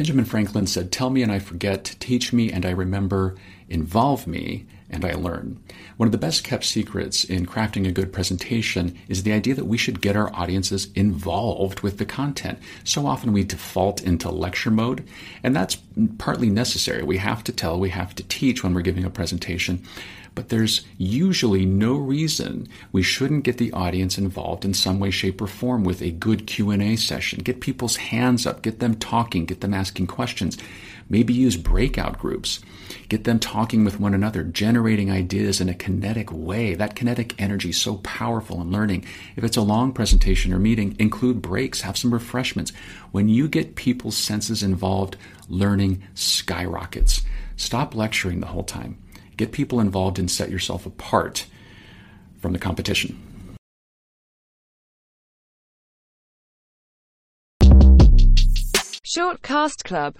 Benjamin Franklin said, Tell me and I forget, teach me and I remember, involve me and I learn. One of the best kept secrets in crafting a good presentation is the idea that we should get our audiences involved with the content. So often we default into lecture mode, and that's partly necessary. We have to tell, we have to teach when we're giving a presentation, but there's usually no reason we shouldn't get the audience involved in some way shape or form with a good q&a session get people's hands up get them talking get them asking questions maybe use breakout groups get them talking with one another generating ideas in a kinetic way. That kinetic energy is so powerful in learning. If it's a long presentation or meeting include breaks have some refreshments. When you get people's senses involved learning skyrockets. Stop lecturing the whole time. Get people involved and set yourself apart from the competition. Shortcast Club